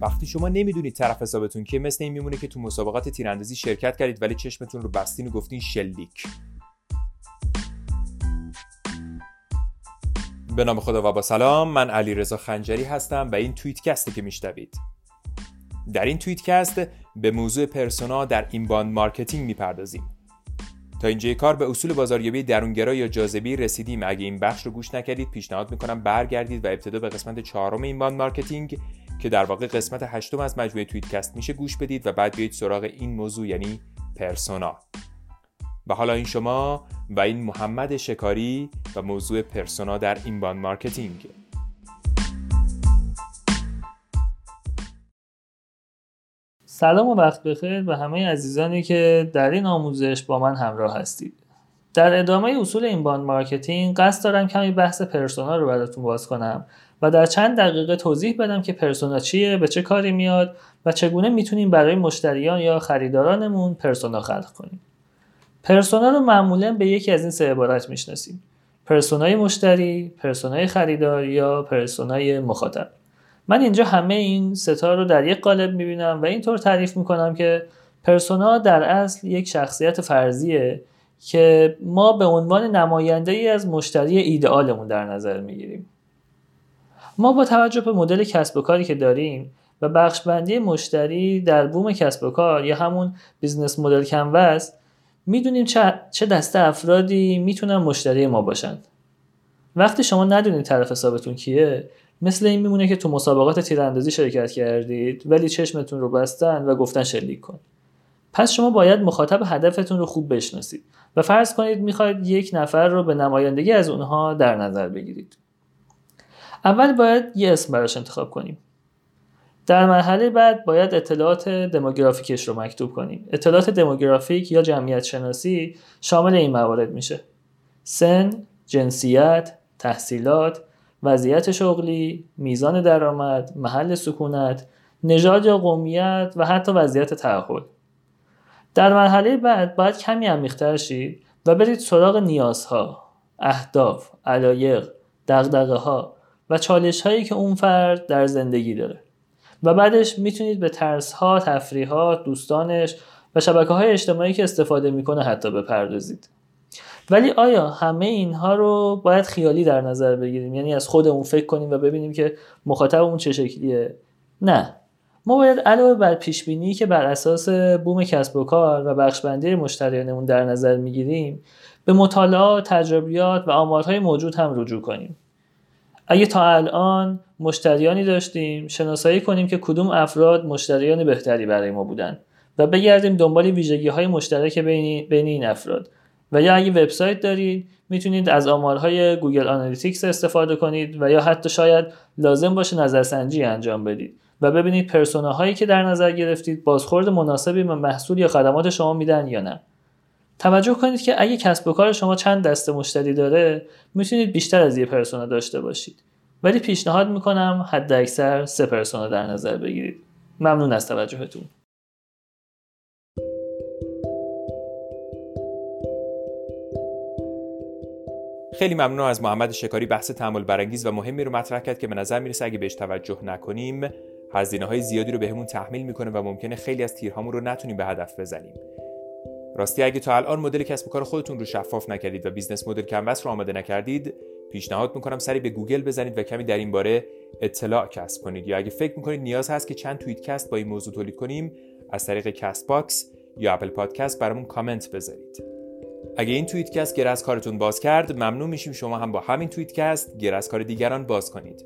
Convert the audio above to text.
وقتی شما نمی‌دونید طرف حسابتون کیه مثل این میمونه که تو مسابقات تیراندازی شرکت کردید ولی چشمتون رو بستین و گفتین شلیک. به نام خدا و با سلام من علی رضا خنجری هستم و این توییتکسته که میشنوید. در این توییتکست به موضوع persona در inbound marketing می‌پردازیم. تا اینجای کار به اصول بازاریابی درونگرا یا جاذبه رسیدیم. اگه این بخش رو گوش نکردید پیشنهاد می‌کنم برگردید و ابتدا به قسمت چهارم inbound marketing که در واقع قسمت هشتم از مجموعه توییتکست میشه گوش بدید و بعد بیایید سراغ این موضوع یعنی persona. و حالا این شما و این محمد شکاری و موضوع persona در inbound marketing سلام و وقت بخیر به همه عزیزانی که در این آموزش با من همراه هستید. در ادامه اصول inbound marketing قصد دارم کمی بحث persona رو براتون باز کنم و در چند دقیقه توضیح بدم که persona چیه به چه کاری میاد و چگونه می‌تونیم برای مشتریان یا خریدارانمون persona خلق کنیم. persona رو معمولا به یکی از این سه عبارت می‌شناسیم. persona ی مشتری، persona ی خریدار یا persona ی مخاطب. من اینجا همه این سه تا رو در یک قالب می‌بینم و اینطور تعریف می‌کنم که persona در اصل یک شخصیت فرضیه که ما به عنوان نماینده ای از مشتری ایدئالمون در نظر می‌گیریم. ما با توجه به مدل کسب و کاری که داریم و بخش بندی مشتری در بوم کسب و کار یا همون business model canvas می‌دونیم چه, چه دسته افرادی می‌تونن مشتری ما باشند وقتی شما ندونید طرف حسابتون کیه مثل این میمونه که تو مسابقات تیراندازی شرکت کردید ولی چشمتون رو بستن و گفتن شلیک کن. پس شما باید مخاطب هدفتون رو خوب بشناسید و فرض کنید می‌خواید یک نفر رو به نمایندگی از اونها در نظر بگیرید. اول باید یه اسم براش انتخاب کنیم. در مرحله بعد باید اطلاعات دموگرافیکش رو مکتوب کنیم. اطلاعات دموگرافیک یا جمعیت شناسی شامل این موارد میشه. سن، جنسیت، تحصیلات، وضعیت شغلی، میزان درآمد، محل سکونت، نژاد یا قومیت و حتی وضعیت تعهد. در مرحله بعد باید کمی عمیق‌تر شید و برید سراغ نیازها، اهداف، علایق، دغدغه ها و چالش هایی که اون فرد در زندگی داره. و بعدش می‌تونید به ترس ها، تفریحات، دوستانش و شبکه های اجتماعی که استفاده می‌کنه حتی بپردازید. ولی آیا همه اینها رو باید خیالی در نظر بگیریم یعنی از خودمون فکر کنیم و ببینیم که مخاطبمون چه شکلیه نه ما باید علاوه بر پیش بینی که بر اساس بوم کسب و کار و بخشبندی مشتریانمون در نظر می‌گیریم به مطالعات، تجربیات و آمارهای موجود هم رجوع کنیم. اگه تا الان مشتریانی داشتیم شناسایی کنیم که کدوم افراد مشتریان بهتری برای ما بودن و بگردیم دنبال ویژگی های مشترک بین این افراد و یا اگه وبسایت دارید می‌تونید از آمارهای Google Analytics استفاده کنید و یا حتی شاید لازم باشه نظرسنجی انجام بدید و ببینید persona هایی که در نظر گرفتید بازخورد مناسبی به محصول یا خدمات شما میدن یا نه. توجه کنید که اگه کسب و کار شما چند دسته مشتری داره می‌تونید بیشتر از یه پرسونا داشته باشید. ولی پیشنهاد می‌کنم حد اکثر سه پرسونا در نظر بگیرید. ممنون از توجهتون. خیلی ممنون از محمد شکاری. بحث تحمل برانگیز و مهمی رو مطرح کرد که به نظر می‌رسه اگه بهش توجه نکنیم هزینه های زیادی رو بهمون تحمیل می‌کنه و ممکنه خیلی از تیرهامون رو نتونیم به هدف بزنیم. راستی اگه تا الان مدل کسب و کار خودتون رو شفاف نکردید و business model canvas رو آماده نکردید پیشنهاد می‌کنم سری به گوگل بزنید و کمی در این باره اطلاع کسب کنید. یا اگه فکر می‌کنید نیاز هست که چند توییت کست با این موضوع تولید کنیم از طریق Castbox یا Apple Podcast برامون کامنت بذارید. اگه این توییتکست گره از کارتون باز کرد ممنون میشیم شما هم با همین توییتکست گره از کار دیگران باز کنید.